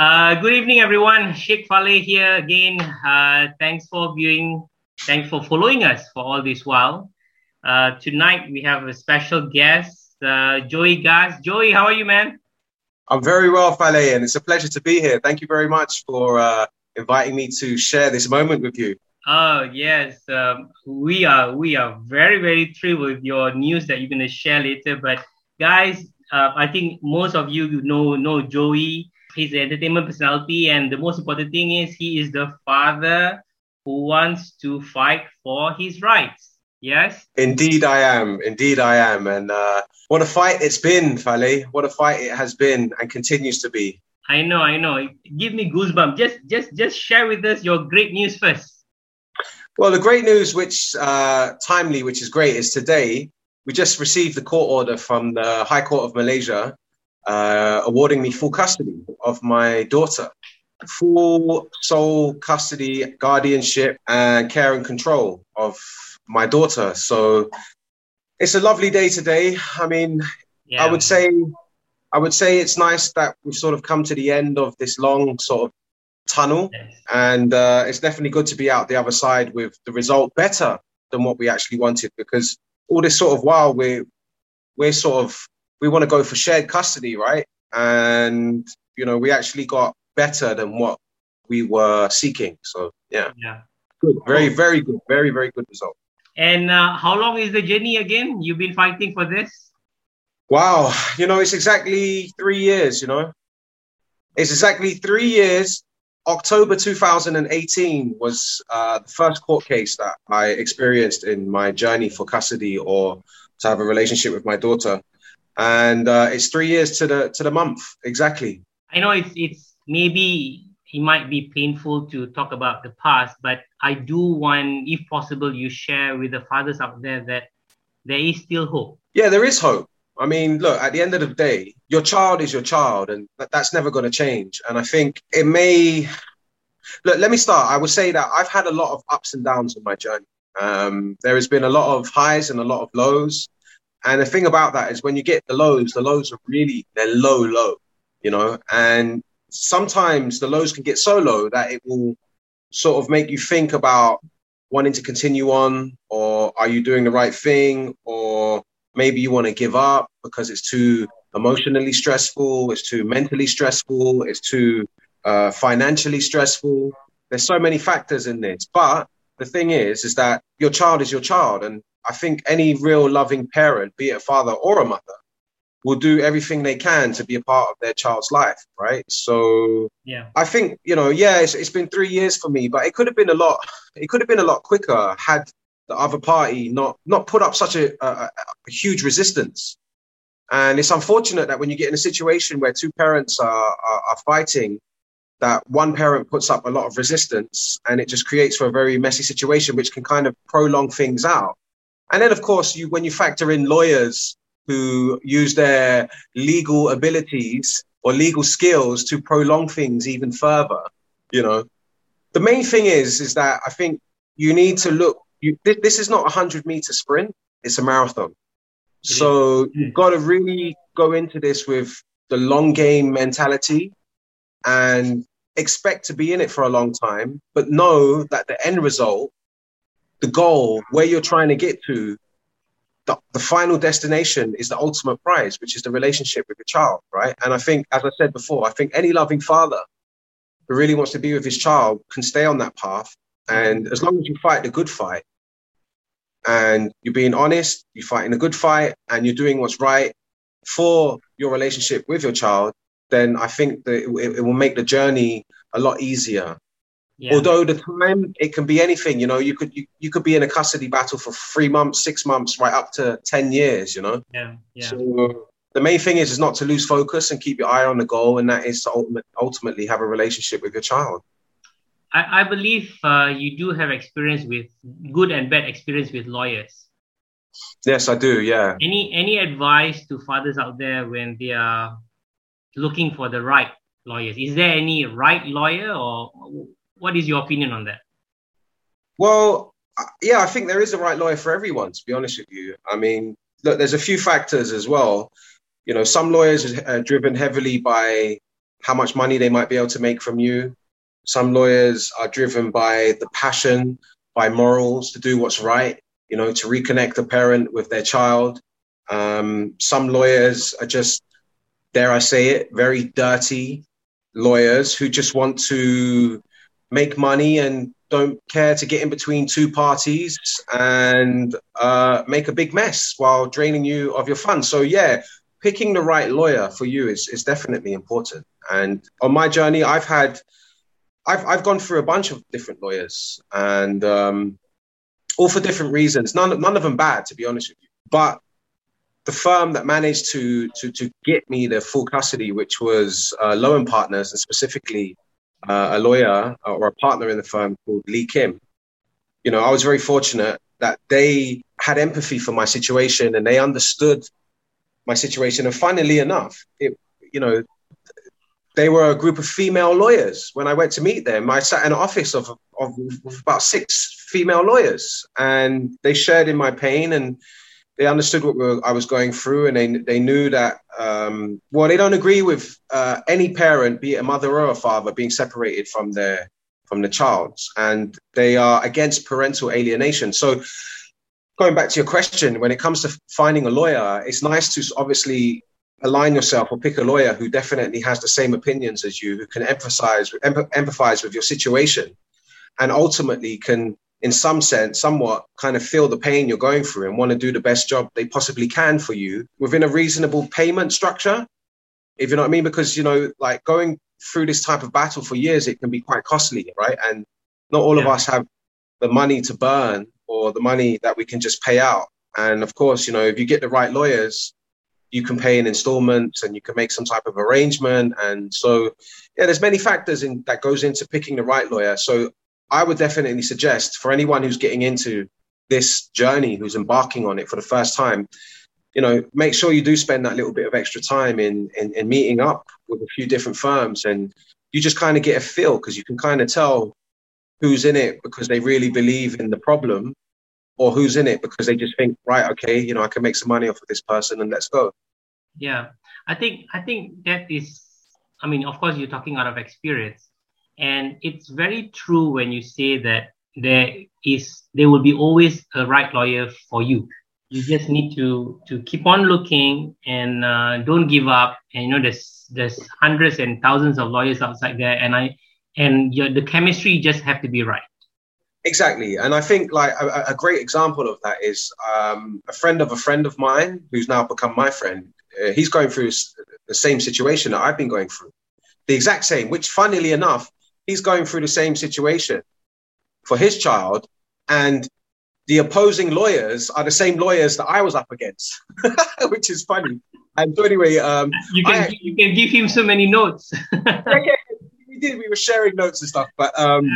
Uh, good evening, everyone. Sheikh Faleigh here again. Uh, thanks for viewing. Thanks for following us for all this while. Uh, tonight we have a special guest, uh, Joey Gas. Joey, how are you, man? I'm very well, Faleigh, and it's a pleasure to be here. Thank you very much for uh, inviting me to share this moment with you. Oh yes, um, we are we are very very thrilled with your news that you're going to share later. But guys, uh, I think most of you know know Joey he's an entertainment personality, and the most important thing is he is the father who wants to fight for his rights. Yes. Indeed, I am. Indeed, I am. And uh, what a fight it's been, Faleigh. What a fight it has been and continues to be. I know, I know. Give me goosebumps. Just, just, just share with us your great news first. Well, the great news, which uh, timely, which is great, is today we just received the court order from the High Court of Malaysia uh, awarding me full custody of my daughter. Full sole custody, guardianship, and care and control of my daughter. So it's a lovely day today. I mean, yeah. I would say, I would say it's nice that we've sort of come to the end of this long sort of tunnel, yes. and uh, it's definitely good to be out the other side with the result better than what we actually wanted. Because all this sort of while we're we're sort of we want to go for shared custody, right? And you know, we actually got better than what we were seeking. So yeah, yeah, good, very, very good, very, very good result. And uh, how long is the journey again? You've been fighting for this? Wow, you know, it's exactly three years. You know, it's exactly three years. October 2018 was uh, the first court case that I experienced in my journey for custody or to have a relationship with my daughter and uh, it's three years to the to the month exactly. I know it's it's maybe it might be painful to talk about the past, but I do want, if possible, you share with the fathers out there that there is still hope. Yeah, there is hope. I mean, look, at the end of the day, your child is your child, and that's never going to change. And I think it may. Look, let me start. I would say that I've had a lot of ups and downs in my journey. Um, there has been a lot of highs and a lot of lows. And the thing about that is when you get the lows, the lows are really they're low, low, you know, and sometimes the lows can get so low that it will sort of make you think about wanting to continue on or are you doing the right thing or maybe you want to give up because it's too emotionally stressful it's too mentally stressful it's too uh, financially stressful there's so many factors in this but the thing is is that your child is your child and I think any real loving parent, be it a father or a mother, will do everything they can to be a part of their child's life, right? So yeah, I think you know, yeah, it's, it's been three years for me, but it could have been a lot. It could have been a lot quicker had the other party not not put up such a, a, a huge resistance. And it's unfortunate that when you get in a situation where two parents are, are, are fighting, that one parent puts up a lot of resistance, and it just creates for a very messy situation, which can kind of prolong things out. And then, of course, you when you factor in lawyers who use their legal abilities or legal skills to prolong things even further, you know, the main thing is is that I think you need to look. You, this is not a hundred meter sprint; it's a marathon. So you've got to really go into this with the long game mentality and expect to be in it for a long time, but know that the end result the goal, where you're trying to get to, the, the final destination is the ultimate prize, which is the relationship with your child, right? And I think, as I said before, I think any loving father who really wants to be with his child can stay on that path. And as long as you fight the good fight and you're being honest, you're fighting a good fight and you're doing what's right for your relationship with your child, then I think that it, it will make the journey a lot easier yeah. Although the time it can be anything, you know, you could you, you could be in a custody battle for three months, six months, right up to ten years, you know. Yeah, yeah. So the main thing is is not to lose focus and keep your eye on the goal, and that is to ultimate, ultimately have a relationship with your child. I, I believe uh, you do have experience with good and bad experience with lawyers. Yes, I do. Yeah. Any any advice to fathers out there when they are looking for the right lawyers? Is there any right lawyer or what is your opinion on that? Well, yeah, I think there is a right lawyer for everyone. To be honest with you, I mean, look, there's a few factors as well. You know, some lawyers are driven heavily by how much money they might be able to make from you. Some lawyers are driven by the passion, by morals to do what's right. You know, to reconnect a parent with their child. Um, some lawyers are just, dare I say it, very dirty lawyers who just want to make money and don't care to get in between two parties and uh, make a big mess while draining you of your funds. So yeah, picking the right lawyer for you is, is definitely important. And on my journey, I've had, I've, I've gone through a bunch of different lawyers and um, all for different reasons. None, none of them bad, to be honest with you. But the firm that managed to, to, to get me the full custody, which was uh, Lowen Partners, and specifically uh, a lawyer or a partner in the firm called Lee Kim. You know, I was very fortunate that they had empathy for my situation and they understood my situation. And funnily enough, it, you know, they were a group of female lawyers. When I went to meet them, I sat in an office of, of, of about six female lawyers and they shared in my pain and they understood what I was going through, and they they knew that um, well, they don't agree with uh, any parent, be it a mother or a father, being separated from their from the child, and they are against parental alienation. So, going back to your question, when it comes to finding a lawyer, it's nice to obviously align yourself or pick a lawyer who definitely has the same opinions as you, who can emphasize empathize with your situation, and ultimately can in some sense, somewhat kind of feel the pain you're going through and want to do the best job they possibly can for you within a reasonable payment structure. If you know what I mean? Because, you know, like going through this type of battle for years, it can be quite costly, right? And not all yeah. of us have the money to burn or the money that we can just pay out. And of course, you know, if you get the right lawyers, you can pay in installments and you can make some type of arrangement. And so, yeah, there's many factors in that goes into picking the right lawyer. So I would definitely suggest for anyone who's getting into this journey, who's embarking on it for the first time, you know, make sure you do spend that little bit of extra time in, in, in meeting up with a few different firms and you just kind of get a feel because you can kind of tell who's in it because they really believe in the problem or who's in it because they just think, right, okay, you know, I can make some money off of this person and let's go. Yeah. I think I think that is I mean, of course you're talking out of experience and it's very true when you say that there is there will be always a right lawyer for you. You just need to to keep on looking and uh, don't give up. And you know there's there's hundreds and thousands of lawyers outside there, and I and your, the chemistry just have to be right. Exactly, and I think like a, a great example of that is um, a friend of a friend of mine who's now become my friend. Uh, he's going through the same situation that I've been going through, the exact same. Which, funnily enough, he's going through the same situation for his child. And the opposing lawyers are the same lawyers that I was up against, which is funny. And so anyway, um, you can I, you can give him so many notes. yeah, yeah, we did. We were sharing notes and stuff, but um,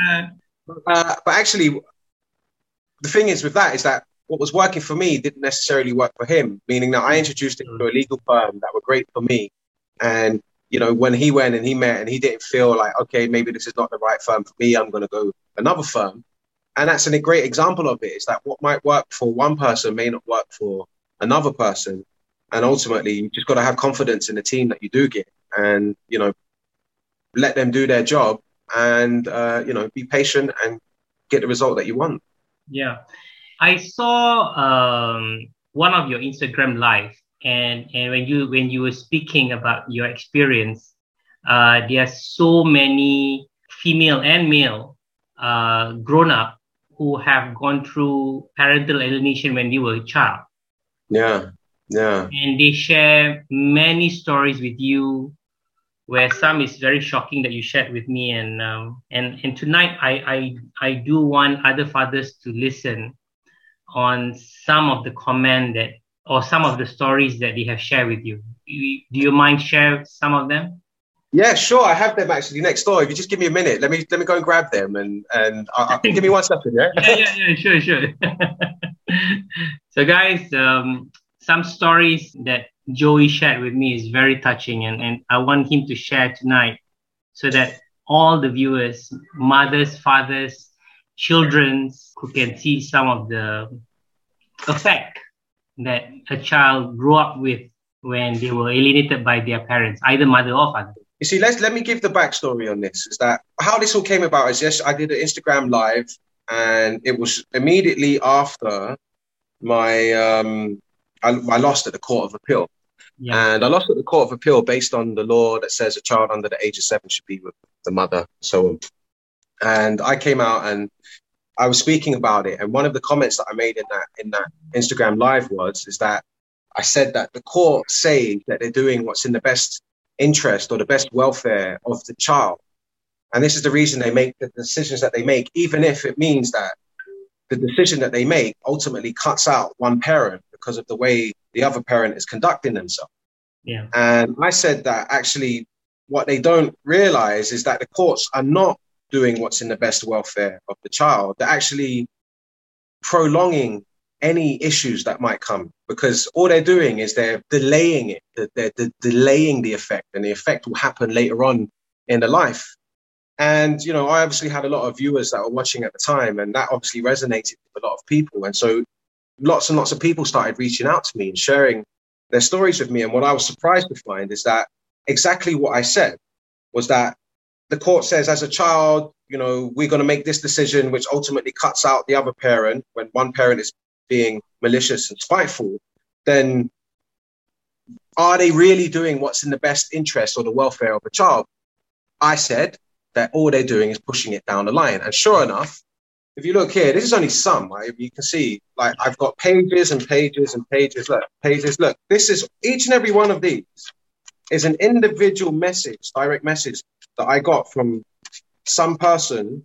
uh, but actually, the thing is with that is that what was working for me didn't necessarily work for him. Meaning that I introduced him to a legal firm that were great for me, and you know, when he went and he met and he didn't feel like, okay, maybe this is not the right firm for me, I'm going to go another firm. And that's a great example of it. Is that what might work for one person may not work for another person. And ultimately, you just got to have confidence in the team that you do get and, you know, let them do their job and, uh, you know, be patient and get the result that you want. Yeah. I saw um, one of your Instagram live and and when you when you were speaking about your experience uh, there are so many female and male uh, grown up who have gone through parental alienation when they were a child yeah yeah and they share many stories with you where some is very shocking that you shared with me and um, and and tonight I, I i do want other fathers to listen on some of the comment that or some of the stories that they have shared with you. Do you mind share some of them? Yeah, sure. I have them actually next door. If you just give me a minute, let me let me go and grab them and and I, I, give me one second. Yeah. yeah, yeah, yeah. Sure, sure. so, guys, um, some stories that Joey shared with me is very touching, and and I want him to share tonight, so that all the viewers, mothers, fathers, children who can see some of the effect that a child grew up with when they were alienated by their parents, either mother or father. You see, let's let me give the backstory on this. Is that how this all came about? Is yes, I did an Instagram live, and it was immediately after my um, I, I lost at the Court of Appeal. Yeah. And I lost at the Court of Appeal based on the law that says a child under the age of seven should be with the mother, so. And I came out and I was speaking about it, and one of the comments that I made in that in that Instagram live was is that I said that the court say that they're doing what's in the best interest or the best welfare of the child, and this is the reason they make the decisions that they make, even if it means that the decision that they make ultimately cuts out one parent because of the way the other parent is conducting themselves. Yeah. And I said that actually what they don't realize is that the courts are not doing what's in the best welfare of the child. They're actually prolonging any issues that might come because all they're doing is they're delaying it. They're, they're delaying the effect, and the effect will happen later on in the life. And you know, I obviously had a lot of viewers that were watching at the time, and that obviously resonated with a lot of people. And so, lots and lots of people started reaching out to me and sharing their stories with me. And what I was surprised to find is that exactly what I said was that the court says as a child, you know, we're going to make this decision, which ultimately cuts out the other parent when one parent is being malicious and spiteful, then are they really doing what's in the best interest or the welfare of a child? I said that all they're doing is pushing it down the line. And sure enough, if you look here, this is only some, right? You can see, like, I've got pages and pages and pages. Look, pages. Look, this is each and every one of these is an individual message, direct message that I got from some person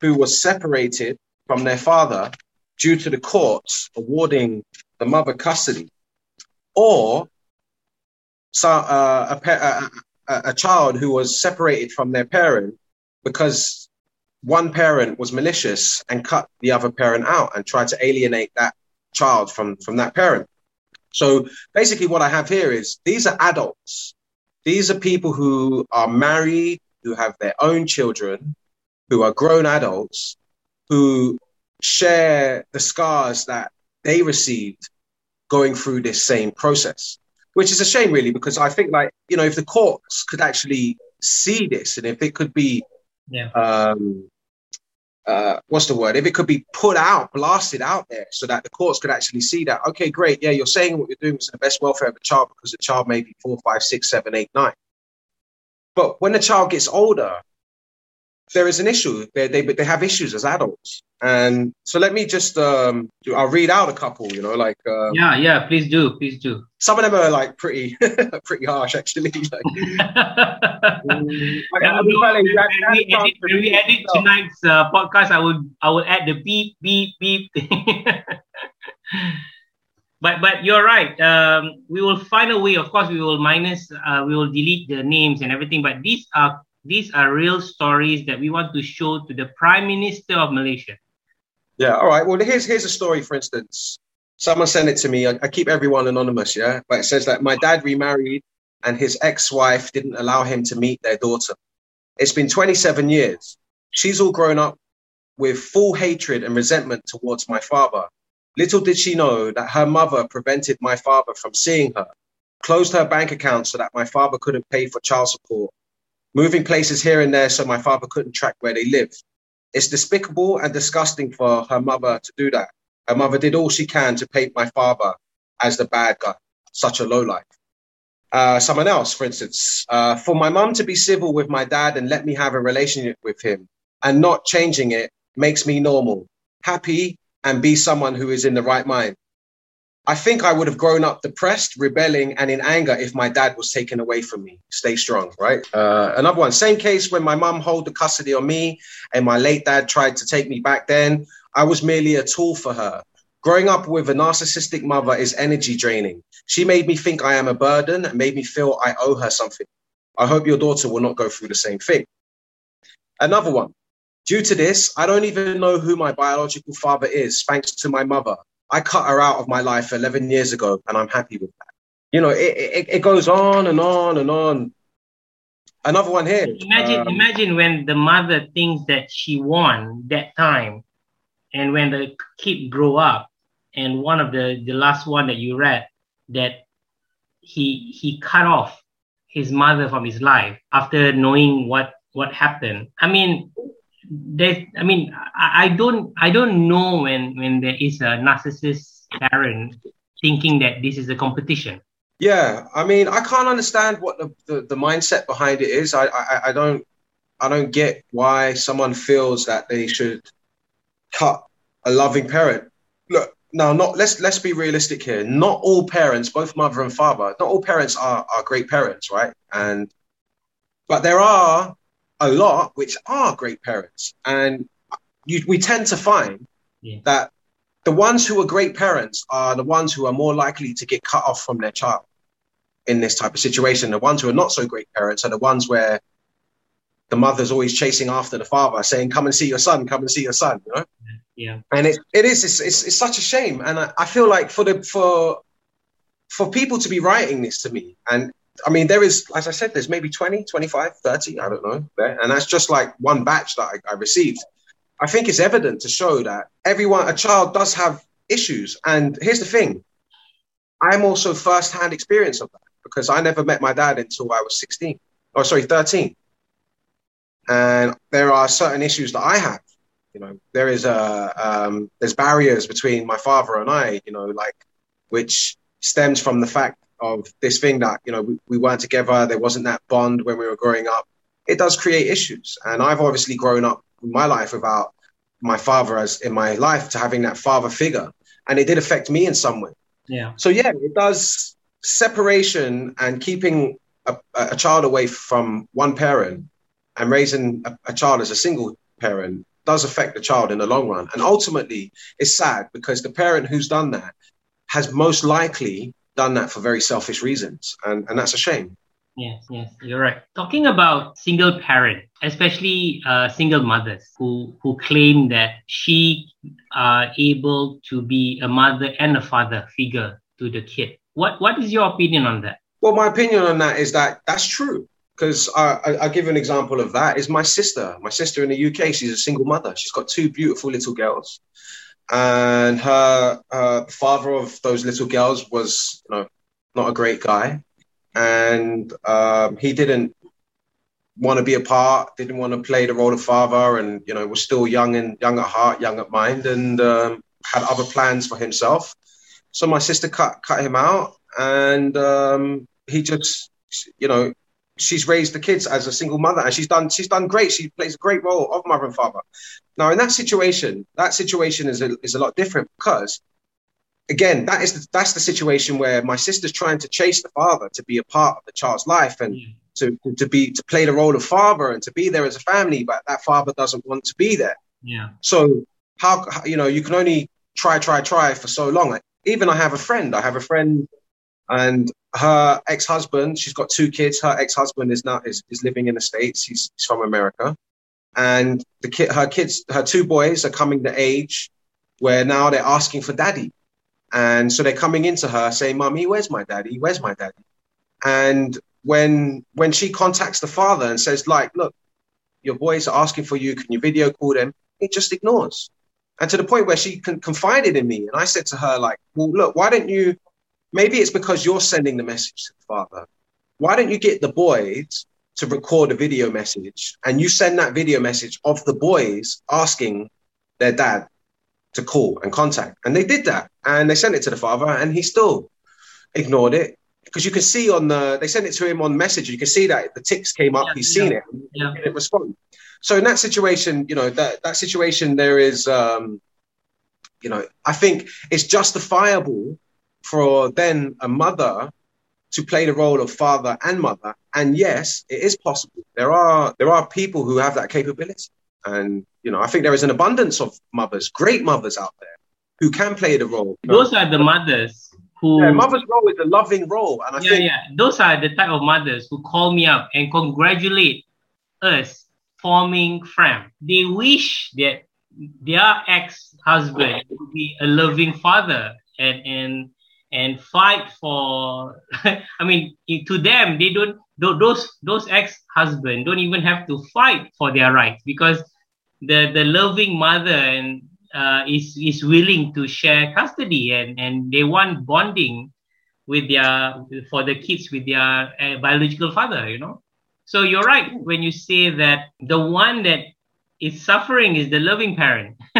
who was separated from their father due to the courts awarding the mother custody, or so, uh, a, a, a, a child who was separated from their parent because one parent was malicious and cut the other parent out and tried to alienate that child from, from that parent. So basically, what I have here is these are adults. These are people who are married, who have their own children, who are grown adults, who share the scars that they received going through this same process, which is a shame, really, because I think, like, you know, if the courts could actually see this and if it could be, yeah. um, uh, what's the word? If it could be put out, blasted out there, so that the courts could actually see that. Okay, great. Yeah, you're saying what you're doing is the best welfare of the child because the child may be four, five, six, seven, eight, nine. But when the child gets older, there is an issue. They, they, they have issues as adults. And so let me just, um, I'll read out a couple, you know, like. Uh, yeah, yeah, please do, please do. Some of them are like pretty, pretty harsh, actually. like, when, we edit, tonight's uh, podcast, I would, I would add the beep, beep, beep. but but you're right. Um, we will find a way. Of course, we will minus, uh, we will delete the names and everything. But these are these are real stories that we want to show to the Prime Minister of Malaysia. Yeah. All right. Well, here's here's a story. For instance, someone sent it to me. I, I keep everyone anonymous. Yeah, but it says that my dad remarried and his ex-wife didn't allow him to meet their daughter. It's been 27 years. She's all grown up with full hatred and resentment towards my father. Little did she know that her mother prevented my father from seeing her, closed her bank account so that my father couldn't pay for child support, moving places here and there so my father couldn't track where they lived. It's despicable and disgusting for her mother to do that. Her mother did all she can to paint my father as the bad guy, such a lowlife. Uh, someone else, for instance, uh, for my mum to be civil with my dad and let me have a relationship with him and not changing it makes me normal, happy, and be someone who is in the right mind. I think I would have grown up depressed, rebelling, and in anger if my dad was taken away from me. Stay strong, right? Uh, another one, same case when my mum held the custody on me and my late dad tried to take me back then. I was merely a tool for her. Growing up with a narcissistic mother is energy draining. She made me think I am a burden and made me feel I owe her something. I hope your daughter will not go through the same thing. Another one. Due to this, I don't even know who my biological father is, thanks to my mother. I cut her out of my life 11 years ago, and I'm happy with that. You know, it, it, it goes on and on and on. another one here. Imagine, um, imagine when the mother thinks that she won that time, and when the kid grow up, and one of the the last one that you read that he he cut off his mother from his life after knowing what what happened. I mean, I mean I, I don't I don't know when when there is a narcissist parent thinking that this is a competition. Yeah, I mean, I can't understand what the, the, the mindset behind it is. I, I, I don't I don't get why someone feels that they should cut a loving parent. Look, now not let's let's be realistic here. Not all parents, both mother and father, not all parents are, are great parents, right? And but there are a lot which are great parents. And you, we tend to find yeah. that the ones who are great parents are the ones who are more likely to get cut off from their child in this type of situation. The ones who are not so great parents are the ones where the mother's always chasing after the father, saying, "Come and see your son, come and see your son." You know. Yeah. And it, it is it's, it's, it's such a shame, and I, I feel like for the for for people to be writing this to me, and I mean, there is, as I said, there's maybe 20, 25, 30, I don't know. And that's just like one batch that I, I received. I think it's evident to show that everyone, a child does have issues. And here's the thing I'm also first-hand experience of that because I never met my dad until I was 16, or oh, sorry, 13. And there are certain issues that I have. You know, there is a um, there's barriers between my father and I. You know, like which stems from the fact of this thing that you know we, we weren't together there wasn't that bond when we were growing up it does create issues. And i've obviously grown up my life without my father as in my life to having that father figure and it did affect me in some way. Yeah. So yeah it does separation and keeping a, a child away from one parent and raising a, a child as a single parent does affect the child in the long run. And ultimately it's sad because the parent who's done that has most likely done that for very selfish reasons, and, and that's a shame. Yes, yes, you're right. Talking about single parent, especially uh, single mothers who who claim that she are able to be a mother and a father figure to the kid. What what is your opinion on that? Well, my opinion on that is that that's true. Because I, I, I give an example of that is my sister. My sister in the UK, she's a single mother. She's got two beautiful little girls and her, her father of those little girls was you know not a great guy, and um, he didn't want to be a part, didn't want to play the role of father, and you know was still young and young at heart, young at mind, and um, had other plans for himself. So my sister cut cut him out, and um, he just you know she's raised the kids as a single mother and she's done she's done great. She plays a great role of mother and father. Now in that situation that situation is a, is a lot different because again that is the, that's the situation where my sister's trying to chase the father to be a part of the child's life and yeah. to, to be to play the role of father and to be there as a family but that father doesn't want to be there. Yeah. So how you know you can only try try try for so long. Even i have a friend i have a friend and her ex-husband, she's got two kids. Her ex-husband is now is, is living in the States. He's, he's from America. And the kid, her kids, her two boys are coming to age where now they're asking for daddy. And so they're coming into her saying, Mommy, where's my daddy? Where's my daddy? And when when she contacts the father and says, like, look, your boys are asking for you, can you video call them? He just ignores. And to the point where she con- confided in me. And I said to her, like, well, look, why don't you Maybe it's because you're sending the message to the father. Why don't you get the boys to record a video message and you send that video message of the boys asking their dad to call and contact? And they did that and they sent it to the father and he still ignored it because you can see on the they sent it to him on message you can see that the ticks came up yeah, he's seen yeah, it yeah. and it respond so in that situation you know that that situation there is um you know i think it's justifiable for then a mother to play the role of father and mother. And yes, it is possible. There are there are people who have that capability. And you know, I think there is an abundance of mothers, great mothers out there, who can play the role. Those are the mothers who yeah, mother's role is a loving role. And I yeah, think yeah. Those are the type of mothers who call me up and congratulate us forming Fram. They wish that their ex-husband would be a loving father and and and fight for i mean to them they don't those those ex-husband don't even have to fight for their rights because the the loving mother and uh, is is willing to share custody and and they want bonding with their for the kids with their uh, biological father you know? So you're right when you say that the one that is suffering is the loving parent.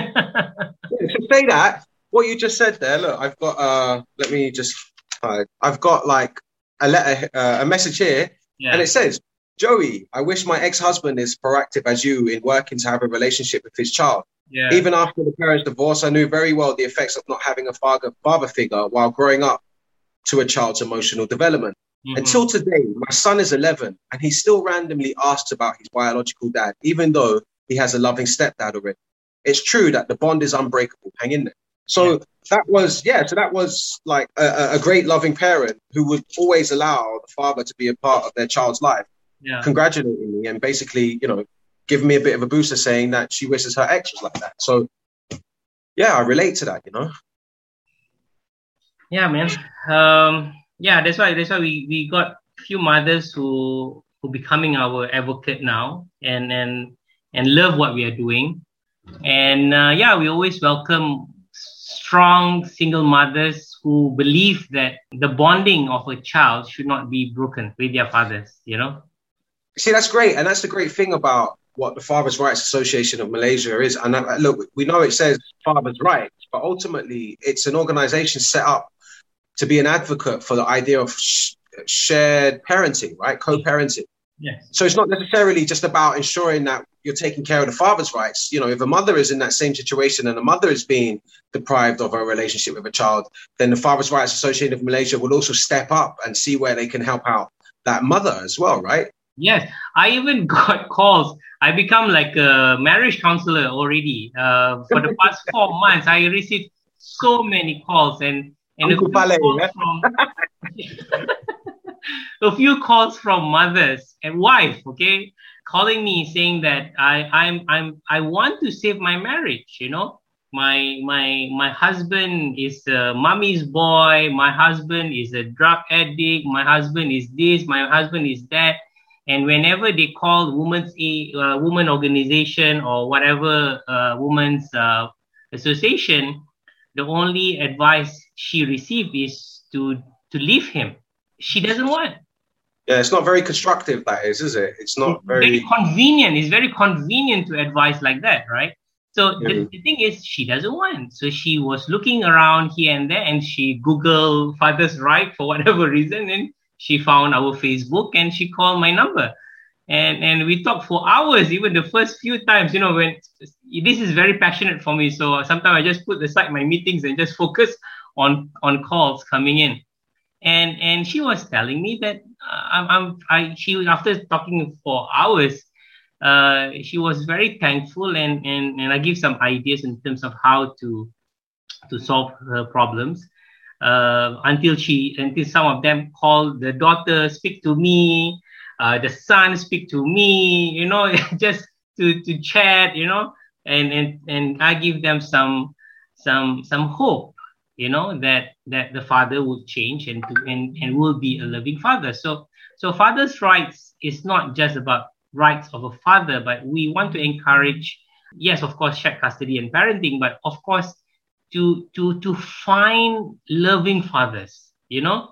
To say that what you just said there look i've got uh let me just uh, i've got like a letter uh, a message here yeah. and it says joey i wish my ex-husband is proactive as you in working to have a relationship with his child yeah. Even after the parents' divorce, I knew very well the effects of not having a father father figure while growing up to a child's emotional development. Mm-hmm. Until today, my son is 11 and he still randomly asks about his biological dad, even though he has a loving stepdad already. It's true that the bond is unbreakable. Hang in there. So yeah. that was, yeah, so that was like a, a, great loving parent who would always allow the father to be a part of their child's life, yeah. congratulating me and basically, you know, giving me a bit of a booster saying that she wishes her ex was like that. So yeah, I relate to that, you know yeah man um yeah that's why that's why we we got few mothers who who becoming our advocate now and and and love what we are doing and uh, yeah we always welcome strong single mothers who believe that the bonding of a child should not be broken with their fathers you know see that's great and that's the great thing about what the Fathers' Rights Association of Malaysia is. And uh, look, we know it says fathers' rights, but ultimately it's an organization set up to be an advocate for the idea of sh- shared parenting, right? Co-parenting. Yes. So it's not necessarily just about ensuring that you're taking care of the father's rights. You know, if a mother is in that same situation and a mother is being deprived of a relationship with a child, then the Fathers' Rights Association of Malaysia will also step up and see where they can help out that mother as well, right? Yes, I even got calls. I become like a marriage counselor already. Uh, for the past four months, I received so many calls, and and a few, from, a few calls from mothers and wife, okay, calling me saying that I, I'm I'm I want to save my marriage, you know. My my my husband is a mommy's boy, my husband is a drug addict, my husband is this, my husband is that. And whenever they call women's uh, woman organization or whatever uh, women's uh, association, the only advice she received is to to leave him. She doesn't want. Yeah, it's not very constructive. That is, is it? It's not it's very... very convenient. It's very convenient to advise like that, right? So yeah. the, the, thing is, she doesn't want. So she was looking around here and there, and she Googled father's right for whatever reason, and she found our Facebook, and she called my number and and we talked for hours even the first few times you know when this is very passionate for me so sometimes i just put aside my meetings and just focus on on calls coming in and and she was telling me that uh, I'm, I'm i she after talking for hours uh, she was very thankful and, and and i give some ideas in terms of how to to solve her problems. Uh, until she until some of them call the daughter speak to me. Uh, the son speak to me, you know, just to, to chat, you know, and, and, and I give them some, some, some hope, you know, that, that the father will change and, to, and, and will be a loving father. So, so father's rights is not just about rights of a father, but we want to encourage, yes, of course, shared custody and parenting, but of course, to, to, to find loving fathers, you know,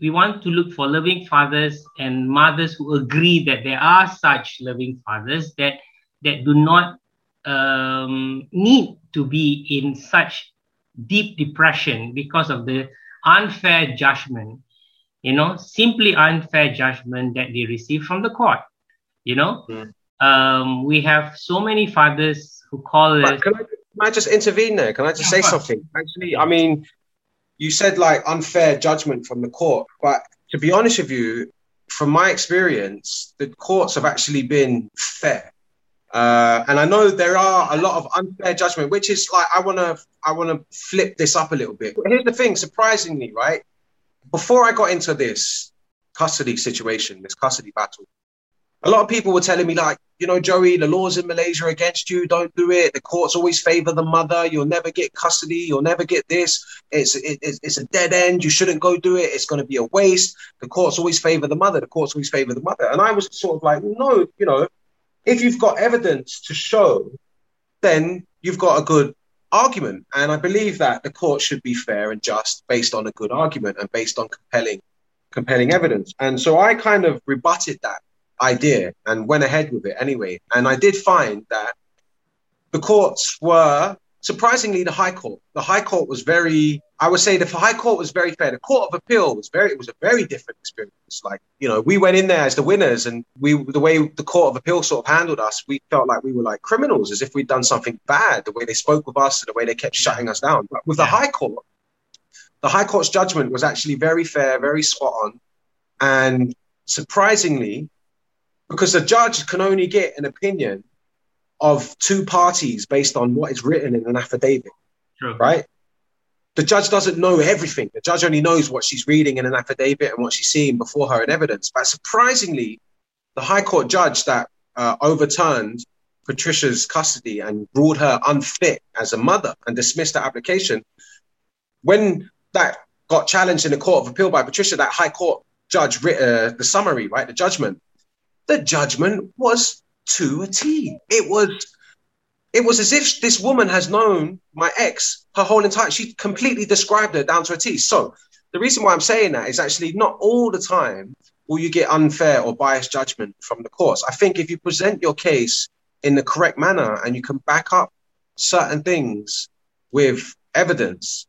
we want to look for loving fathers and mothers who agree that there are such loving fathers that that do not um, need to be in such deep depression because of the unfair judgment you know simply unfair judgment that they receive from the court you know mm. um, we have so many fathers who call us can I, can I just intervene there can i just say something actually i mean you said like unfair judgment from the court, but to be honest with you, from my experience, the courts have actually been fair. Uh, and I know there are a lot of unfair judgment, which is like I want to I want to flip this up a little bit. Here's the thing, surprisingly, right? Before I got into this custody situation, this custody battle, a lot of people were telling me like, you know, Joey, the laws in Malaysia against you. Don't do it. The courts always favor the mother. You'll never get custody. You'll never get this. It's it, it's a dead end. You shouldn't go do it. It's going to be a waste. The courts always favor the mother. The courts always favor the mother. And I was sort of like, no, you know, if you've got evidence to show, then you've got a good argument. And I believe that the court should be fair and just based on a good argument and based on compelling compelling evidence. And so I kind of rebutted that idea and went ahead with it anyway. And I did find that the courts were surprisingly the High Court. The High Court was very, I would say, the High Court was very fair. The Court of Appeal was very, it was a very different experience. Like you know, we went in there as the winners, and we the way the Court of Appeal sort of handled us, we felt like we were like criminals, as if we'd done something bad. The way they spoke with us, and the way they kept shutting us down. But with yeah. the High Court, the High Court's judgment was actually very fair, very spot on, and surprisingly, because the judge can only get an opinion of two parties based on what is written in an affidavit, True. right? The judge doesn't know everything. The judge only knows what she's reading in an affidavit and what she's seeing before her in evidence. But surprisingly, the High Court judge that uh, overturned Patricia's custody and ruled her unfit as a mother and dismissed the application, when that got challenged in the Court of Appeal by Patricia, that High Court judge writ uh, the summary, right, the judgment, the judgment was to a T. It was it was as if this woman has known my ex her whole entire she completely described her down to a T. So the reason why I'm saying that is actually not all the time will you get unfair or biased judgment from the courts. I think if you present your case in the correct manner and you can back up certain things with evidence,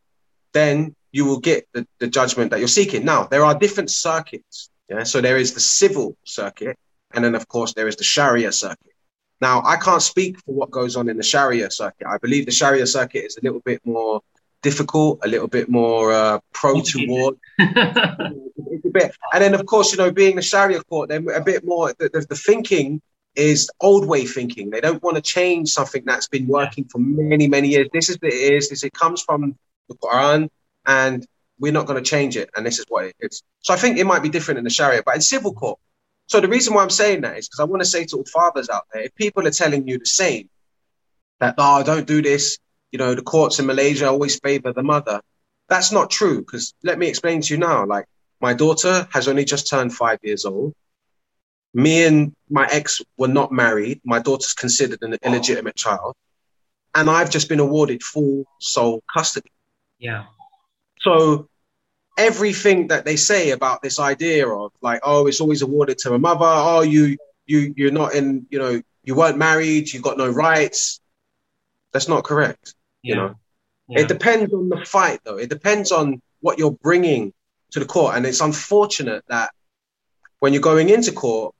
then you will get the, the judgment that you're seeking. Now, there are different circuits. Yeah. So there is the civil circuit, and then, of course, there is the Sharia circuit. Now, I can't speak for what goes on in the Sharia circuit. I believe the Sharia circuit is a little bit more difficult, a little bit more uh, pro toward. it's a bit, and then of course, you know, being the Sharia court, they're a bit more. The, the, the thinking is old way thinking. They don't want to change something that's been working for many, many years. This is what it is. This it comes from the Quran, and we're not going to change it. And this is what it is. So I think it might be different in the Sharia, but in civil court, so the reason why I'm saying that is because I want to say to all fathers out there, if people are telling you the same, that oh, don't do this, you know, the courts in Malaysia always favor the mother. That's not true. Because let me explain to you now. Like my daughter has only just turned five years old. Me and my ex were not married. My daughter's considered an illegitimate child, and I've just been awarded full sole custody. Yeah. So everything that they say about this idea of like, oh, it's always awarded to a mother. Oh, you you you're not in, you know, you weren't married, you got no rights. That's not correct. Yeah. You know, yeah. it depends on the fight, though. It depends on what you're bringing to the court, and it's unfortunate that when you're going into court,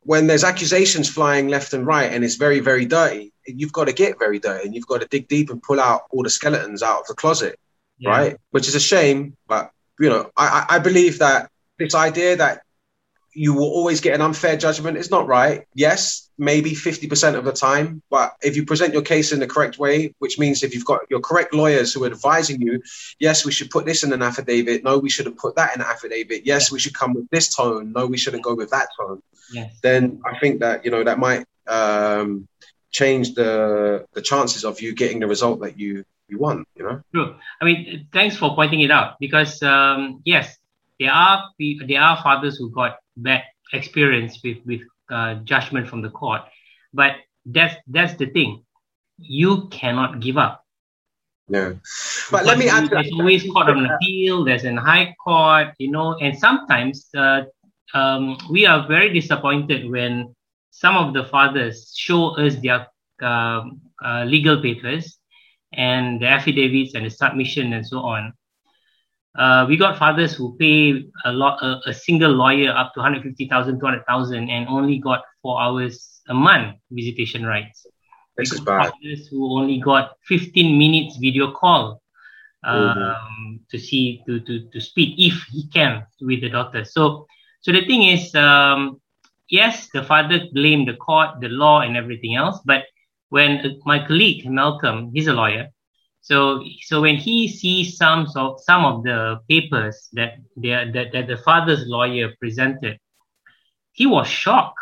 when there's accusations flying left and right, and it's very very dirty, you've got to get very dirty, and you've got to dig deep and pull out all the skeletons out of the closet. Yeah. right? Which is a shame, but you know, I, I believe that this idea that you will always get an unfair judgment is not right. Yes, maybe 50% of the time, but if you present your case in the correct way, which means if you've got your correct lawyers who are advising you, yes, we should put this in an affidavit. No, we shouldn't put that in an affidavit. Yes, we should come with this tone. No, we shouldn't go with that tone. Yes. Then I think that, you know, that might um, change the the chances of you getting the result that you you want, you know? True. I mean, thanks for pointing it out because, um, yes, there are there are fathers who got bad experience with with uh, judgment from the court, but that's that's the thing. You cannot give up. Yeah, but because let me add. There's always court of appeal. There's an high court, you know, and sometimes uh, um, we are very disappointed when some of the fathers show us their uh, uh, legal papers and the affidavits and the submission and so on. Uh, we got fathers who pay a lot, a, a single lawyer up to 150,000, 200,000 and only got four hours a month visitation rights. This is bad. Fathers who only got 15 minutes video call um, mm-hmm. to see, to, to, to speak if he can with the daughter. So, so the thing is, um, yes, the father blamed the court, the law and everything else, but when uh, my colleague Malcolm, he's a lawyer, so so when he sees some of some of the papers that that, that the father's lawyer presented, he was shocked.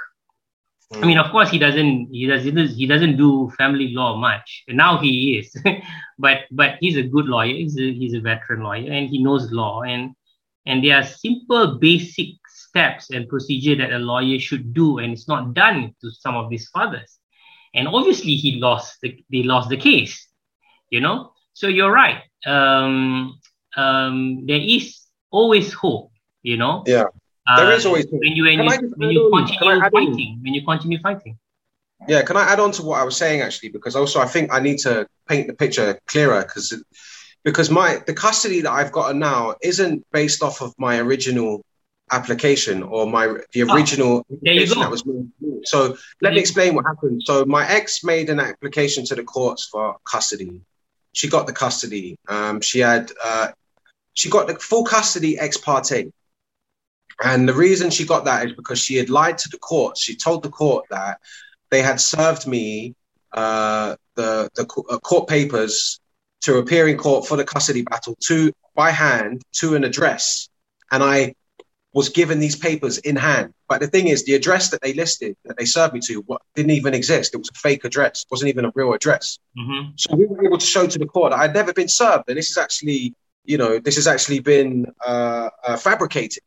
I mean, of course, he doesn't. He doesn't He doesn't do family law much. Now he is, but but he's a good lawyer. He's a, he's a veteran lawyer, and he knows law. And and there are simple, basic steps and procedure that a lawyer should do, and it's not done to some of these fathers. And obviously, he lost. The, they lost the case. You know. So you're right. Um, um, there is always hope. You know. Yeah. There is always hope. when you when you, when you continue fighting. When you continue fighting. Yeah, can I add on to what I was saying actually? Because also I think I need to paint the picture clearer because because my the custody that I've gotten now isn't based off of my original application or my the ah, original oh, application that was made. So let me explain what happened. So my ex made an application to the courts for custody. She got the custody. Um, she had uh, she got the full custody ex parte. And the reason she got that is because she had lied to the court. She told the court that they had served me uh, the, the uh, court papers to appear in court for the custody battle to by hand to an address. And I was given these papers in hand. But the thing is, the address that they listed, that they served me to, what, didn't even exist. It was a fake address. It wasn't even a real address. Mm-hmm. So we were able to show to the court that I'd never been served. And this is actually, you know, this has actually been uh, uh, fabricated.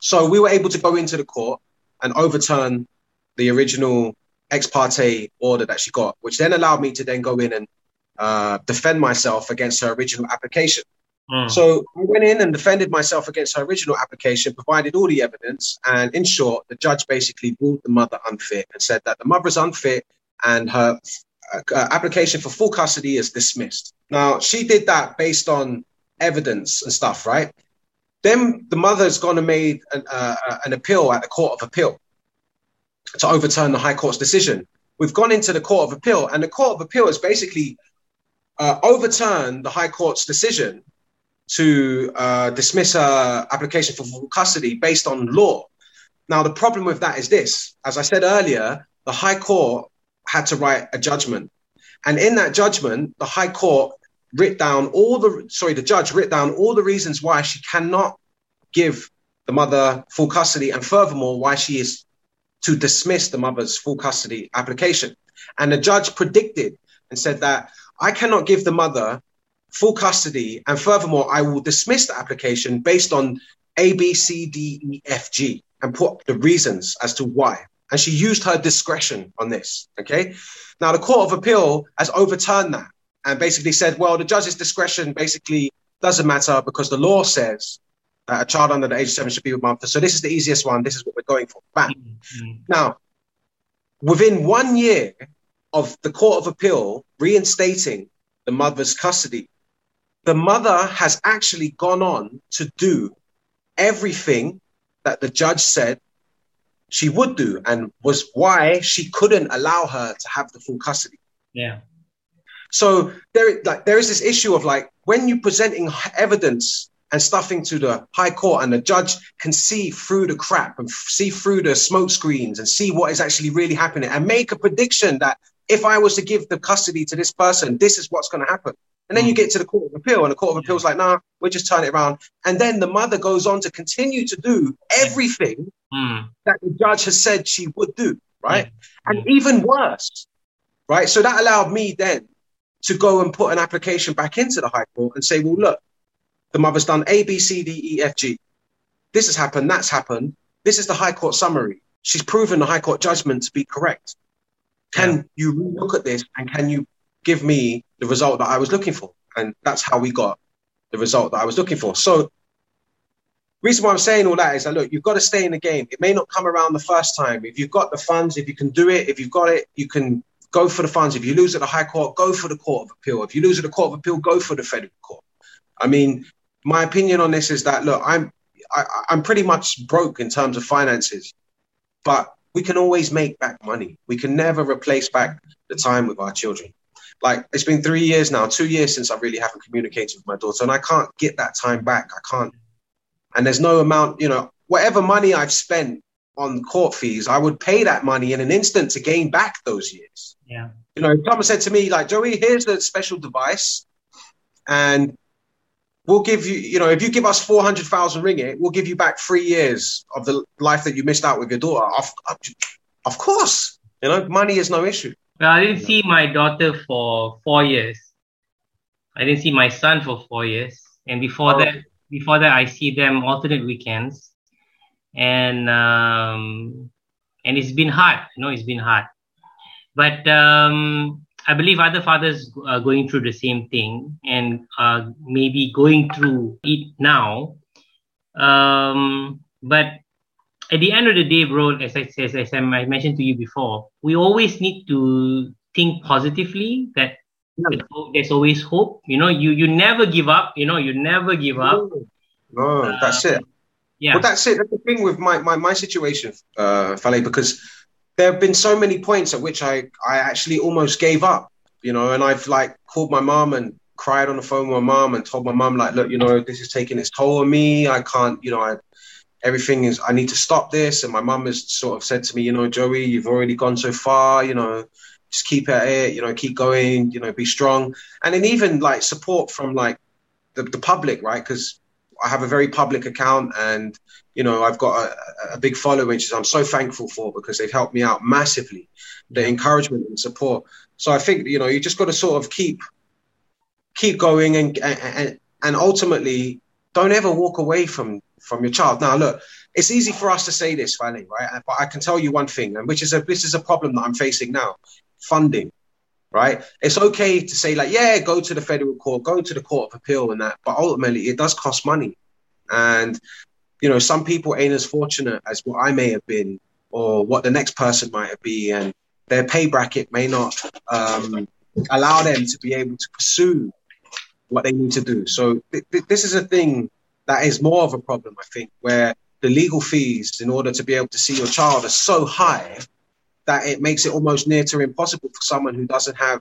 So we were able to go into the court and overturn the original ex parte order that she got, which then allowed me to then go in and uh, defend myself against her original application. Mm. So I went in and defended myself against her original application, provided all the evidence, and in short, the judge basically ruled the mother unfit and said that the mother is unfit and her uh, application for full custody is dismissed. Now she did that based on evidence and stuff, right? Then the mother's gone and made an, uh, uh, an appeal at the Court of Appeal to overturn the High Court's decision. We've gone into the Court of Appeal, and the Court of Appeal has basically uh, overturned the High Court's decision to uh, dismiss her application for full custody based on law. Now, the problem with that is this as I said earlier, the High Court had to write a judgment. And in that judgment, the High Court writ down all the sorry, the judge writ down all the reasons why she cannot give the mother full custody, and furthermore, why she is to dismiss the mother's full custody application. And the judge predicted and said that I cannot give the mother full custody, and furthermore, I will dismiss the application based on A, B, C, D, E, F, G, and put the reasons as to why. And she used her discretion on this. Okay. Now, the Court of Appeal has overturned that and basically said, well, the judge's discretion basically doesn't matter because the law says that a child under the age of seven should be with mother. So this is the easiest one. This is what we're going for. Bam. Mm-hmm. Now, within one year of the Court of Appeal reinstating the mother's custody, the mother has actually gone on to do everything that the judge said she would do and was why she couldn't allow her to have the full custody. Yeah. So there, like, there is this issue of like when you're presenting evidence and stuffing to the high court, and the judge can see through the crap and see through the smoke screens and see what is actually really happening, and make a prediction that if I was to give the custody to this person, this is what's going to happen. And then you mm. get to the Court of Appeal, and the Court of Appeal is like, nah, we'll just turn it around. And then the mother goes on to continue to do everything mm. that the judge has said she would do, right? Mm. And even worse, right? So that allowed me then to go and put an application back into the High Court and say, well, look, the mother's done A, B, C, D, E, F, G. This has happened, that's happened. This is the High Court summary. She's proven the High Court judgment to be correct. Can yeah. you look at this and can you give me the result that I was looking for? And that's how we got the result that I was looking for. So, reason why I'm saying all that is that look, you've got to stay in the game. It may not come around the first time. If you've got the funds, if you can do it, if you've got it, you can go for the funds. If you lose at the High Court, go for the Court of Appeal. If you lose at the Court of Appeal, go for the Federal Court. I mean, my opinion on this is that look, I'm I, I'm pretty much broke in terms of finances, but we can always make back money. We can never replace back the time with our children. Like it's been three years now, two years since I really haven't communicated with my daughter, and I can't get that time back. I can't. And there's no amount, you know, whatever money I've spent on court fees, I would pay that money in an instant to gain back those years. Yeah. You know, someone said to me, like, Joey, here's a special device, and we'll give you, you know, if you give us 400,000 ringgit, we'll give you back three years of the life that you missed out with your daughter. Of course, you know, money is no issue. Well, I didn't see my daughter for four years. I didn't see my son for four years, and before oh. that, before that, I see them alternate weekends, and um, and it's been hard. You know, it's been hard. But um, I believe other fathers are going through the same thing and uh, maybe going through it now. Um, but at the end of the day, bro, as I, as, as I mentioned to you before, we always need to think positively that yeah. there's always hope. You know, you, you never give up. You know, you never give up. No, uh, that's it. Yeah. Well, that's it. That's the thing with my, my, my situation, uh, Faleigh, because there have been so many points at which I, I actually almost gave up, you know, and I've like called my mom and cried on the phone with my mom and told my mom like, look, you know, this is taking its toll on me. I can't, you know, I, everything is, I need to stop this. And my mum has sort of said to me, you know, Joey, you've already gone so far, you know, just keep at it, you know, keep going, you know, be strong. And then even like support from like the, the public, right? Because I have a very public account and you know I've got a, a, big following, which I'm so thankful for because they've helped me out massively. The encouragement and support. So I think you know you just got to sort of keep keep going and and and ultimately don't ever walk away from from your child. Now look, it's easy for us to say this, finally, right? But I can tell you one thing, and which is a this is a problem that I'm facing now: funding right? It's okay to say like, yeah, go to the federal court, go to the court of appeal and that, but ultimately it does cost money. And you know, some people ain't as fortunate as what I may have been or what the next person might have been, and their pay bracket may not um, allow them to be able to pursue what they need to do. So th- th- this is a thing that is more of a problem, I think, where the legal fees in order to be able to see your child are so high that it makes it almost near to impossible for someone who doesn't have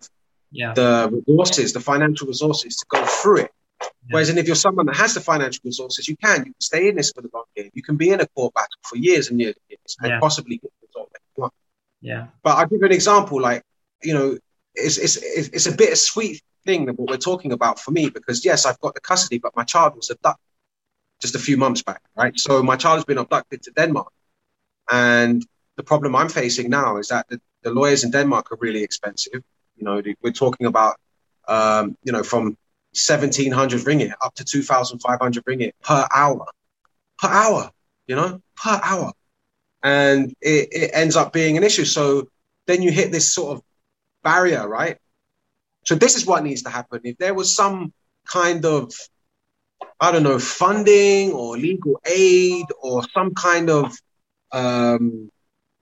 yeah. the resources, the financial resources to go through it. Yeah. Whereas, if you're someone that has the financial resources, you can. You can stay in this for the long game. You can be in a court battle for years and years and years and yeah. possibly get the result that you want. Yeah. But I'll give you an example. Like, you know, it's, it's, it's a bittersweet thing that what we're talking about for me because, yes, I've got the custody, but my child was abducted just a few months back, right? So my child has been abducted to Denmark. And the problem I'm facing now is that the, the lawyers in Denmark are really expensive. You know, we're talking about, um, you know, from 1700 ringgit up to 2500 ringgit per hour, per hour, you know, per hour. And it, it ends up being an issue. So then you hit this sort of barrier, right? So this is what needs to happen. If there was some kind of, I don't know, funding or legal aid or some kind of um,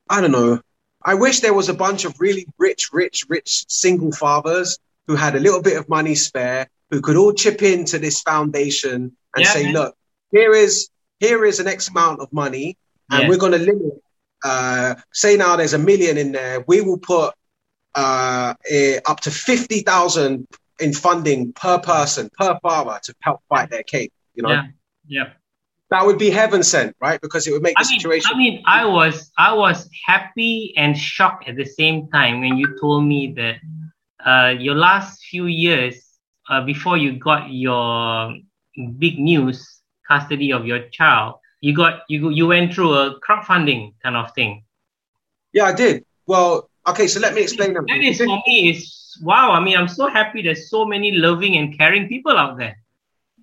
I don't know. I wish there was a bunch of really rich, rich, rich single fathers who had a little bit of money spare, who could all chip into this foundation and yeah, say, man. look, here is here is an X amount of money, and yeah. we're going to limit. Uh, say now there's a million in there, we will put uh, eh, up to fifty thousand in funding per person per father to help fight their case. You know. Yeah. Yeah that would be heaven sent, right? Because it would make the I mean, situation. I mean, I was I was happy and shocked at the same time when you told me that uh, your last few years uh, before you got your big news custody of your child, you got you you went through a crowdfunding kind of thing. Yeah, I did. Well, okay, so let me explain that. That is for me is wow. I mean, I'm so happy there's so many loving and caring people out there.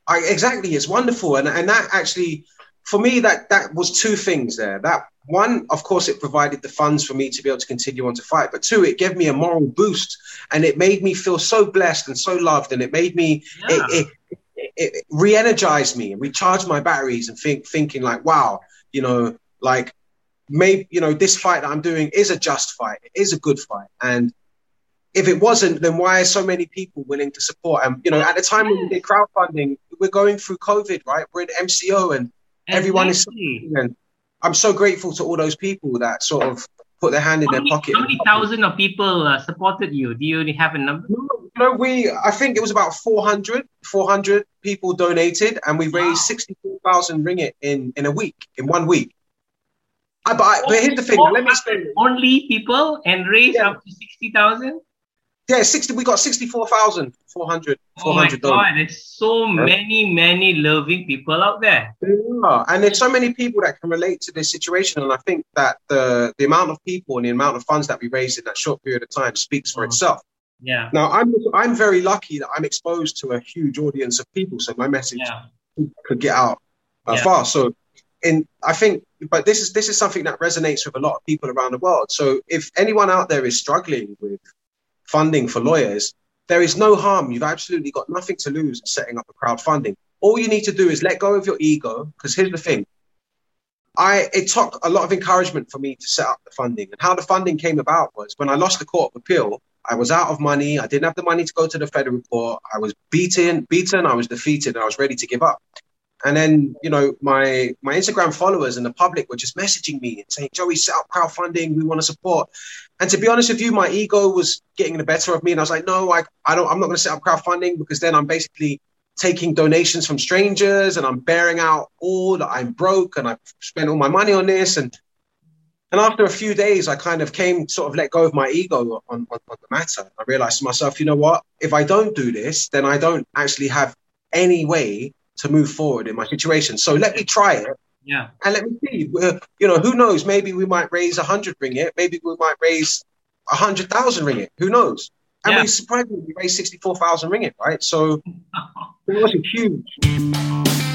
I, exactly, it's wonderful, and and that actually, for me, that that was two things there. That one, of course, it provided the funds for me to be able to continue on to fight, but two, it gave me a moral boost, and it made me feel so blessed and so loved, and it made me yeah. it, it, it, it re-energized me and recharged my batteries, and think thinking like, wow, you know, like maybe you know this fight that I'm doing is a just fight, it is a good fight, and if it wasn't, then why are so many people willing to support? And you know, at the time when we did crowdfunding, we're going through COVID, right? We're in MCO, and everyone is. And I'm so grateful to all those people that sort of put their hand in how their many, pocket. How many thousand of people uh, supported you? Do you have a number? No, no, we. I think it was about 400. 400 people donated, and we raised wow. 64,000 ringgit in in a week, in one week. I, but, I, but here's the thing. Let me explain. Only people and raise yeah. up to 60,000. Yeah, 60. We got 64,400 Oh my God, there's so many, many loving people out there. Yeah. And there's so many people that can relate to this situation. And I think that the, the amount of people and the amount of funds that we raised in that short period of time speaks for Mm. itself. Yeah. Now, I'm, I'm very lucky that I'm exposed to a huge audience of people. So my message Yeah. could get out uh, Yeah. fast. So, in I think, but this is this is something that resonates with a lot of people around the world. So, if anyone out there is struggling with funding for lawyers, there is no harm. You've absolutely got nothing to lose in setting up a crowdfunding. All you need to do is let go of your ego. Because here's the thing. I it took a lot of encouragement for me to set up the funding. And how the funding came about was when I lost the court of appeal, I was out of money. I didn't have the money to go to the federal court. I was beaten, beaten, I was defeated, and I was ready to give up. And then, you know, my my Instagram followers and the public were just messaging me and saying, Joey, set up crowdfunding, we want to support. And to be honest with you, my ego was getting the better of me. And I was like, no, I, I don't, I'm not going to set up crowdfunding because then I'm basically taking donations from strangers and I'm bearing out all that I'm broke and I've spent all my money on this. And and after a few days, I kind of came sort of let go of my ego on, on, on the matter. I realized to myself, you know what? If I don't do this, then I don't actually have any way to move forward in my situation. So let me try it Yeah. and let me see. Uh, You know, who knows? Maybe we might raise a hundred ringgit. Maybe we might raise a hundred thousand ringgit. Who knows? And Yeah. we surprisingly we raised sixty-four thousand ringgit, right? So it was huge.